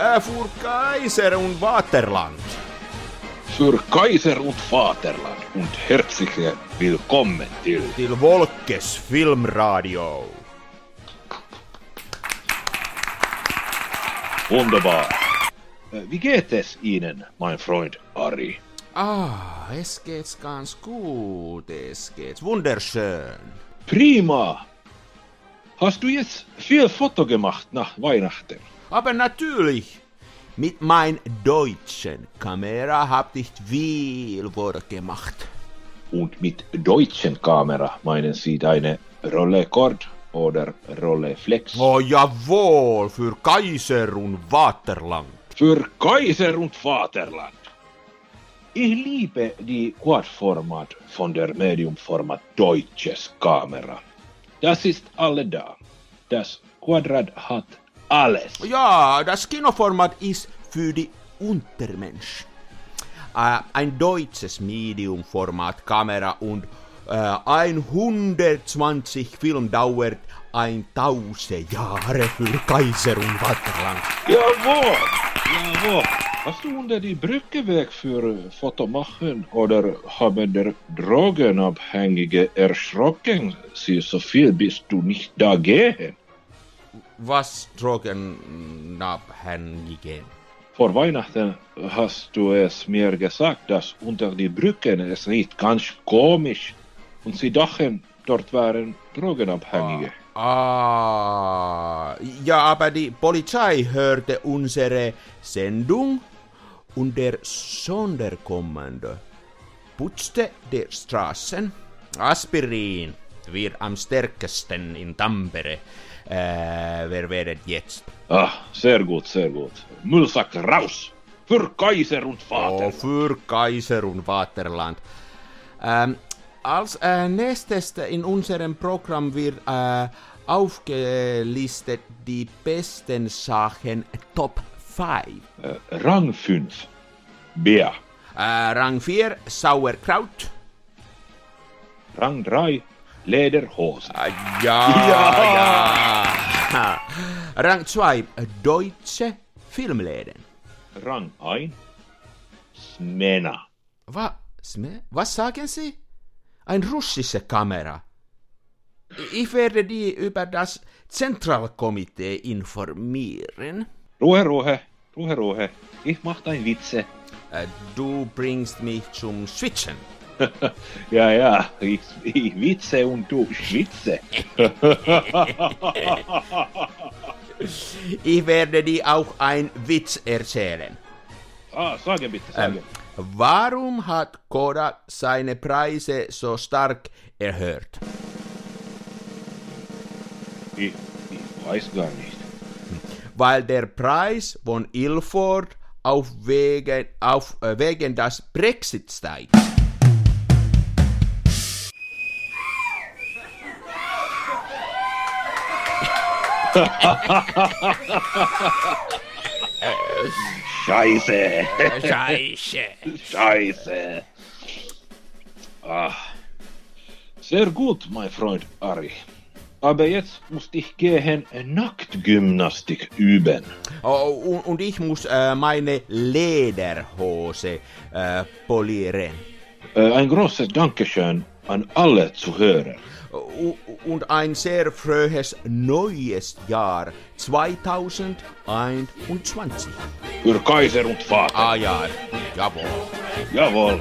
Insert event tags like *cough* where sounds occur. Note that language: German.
Äh, für Kaiser und Vaterland. Für Kaiser und Vaterland und herzlich willkommen till... Till Volkes filmradio. Wunderbar. Äh, Wie geht es Ihnen, mein Freund Ari? Ah, es geht's ganz gut. Es geht's wunderschön. Prima! Hast du jetzt viel Foto gemacht nach Weihnachten? Aber natürlich, mit mein deutschen Kamera hab ich viel Wort gemacht. Und mit deutschen Kamera meinen Sie deine Rollecord oder Rolleflex? Oh jawohl, für Kaiser und Vaterland. Für Kaiser und Vaterland. Ich liebe die Quadformat von der Mediumformat Deutsches Kamera. Das ist alle da. Das Quadrat hat alles. Ja, das Kinoformat ist für die Untermensch. Äh, ein deutsches Mediumformat Kamera und äh, 120 Film dauert 1000 Jahre für Kaiser und Vaterland. Jawohl, jawohl. Hast du unter die Brücke weg für Foto machen oder haben der Drogenabhängige erschrocken? Sie so viel bist du nicht Was Drogenabhängige? Vor Weihnachten hast du es mir gesagt, dass unter die Brücken es riecht ganz komisch und sie dachten, dort waren Drogenabhängige. Ah, ja, aber die Polizei hörte unsere Sendung und der Sonderkommando putzte der Straßen. Aspirin wird am stärksten in Tampere. Äh, wer wäre jetzt? Ah, sehr gut, sehr gut. Müllsack raus! Für Kaiser und Vater! Oh, für Kaiser und Vaterland. Ähm, als äh, nächstes in unserem Programm wird äh, aufgelistet die besten Sachen Top 5. Äh, Rang 5. Bär. Äh, Rang 4 Sauerkraut. Rang 3. Lederhose. Äh, ja, ja. Rang 2 Deutsche Filmläden. Rang 1. Smena. Was, was sagen Sie? Ein russische Kamera. Ich werde die über das Zentralkomitee informieren. Ruhe, Ruhe, Ruhe, Ruhe. Ich mach dein Witze. Äh, Du bringst mich zum Switchen. *laughs* Ja, ja, ich, ich witze und du schwitze. *laughs* Ich werde dir auch einen Witz erzählen. ah, sage bitte, sage. Ähm, warum hat Kodak seine Preise so stark erhöht? Ich, ich weiß gar nicht. Weil der Preis von Ilford auf wegen, auf, äh, wegen des Brexit steigt. Scheiße, Scheiße. Scheiße. Ah. Sehr gut, mein Freund Ari. Aber jetzt muss ich gehen Nacktgymnastik üben. Oh, und, und ich muss äh, meine Lederhose äh, polieren. Äh, ein großes Dankeschön an alle Zuhörer. U- Und ein sehr fröhes neues Jahr 2021. Für Kaiser und Vater. Ah ja, jawohl. Jawohl.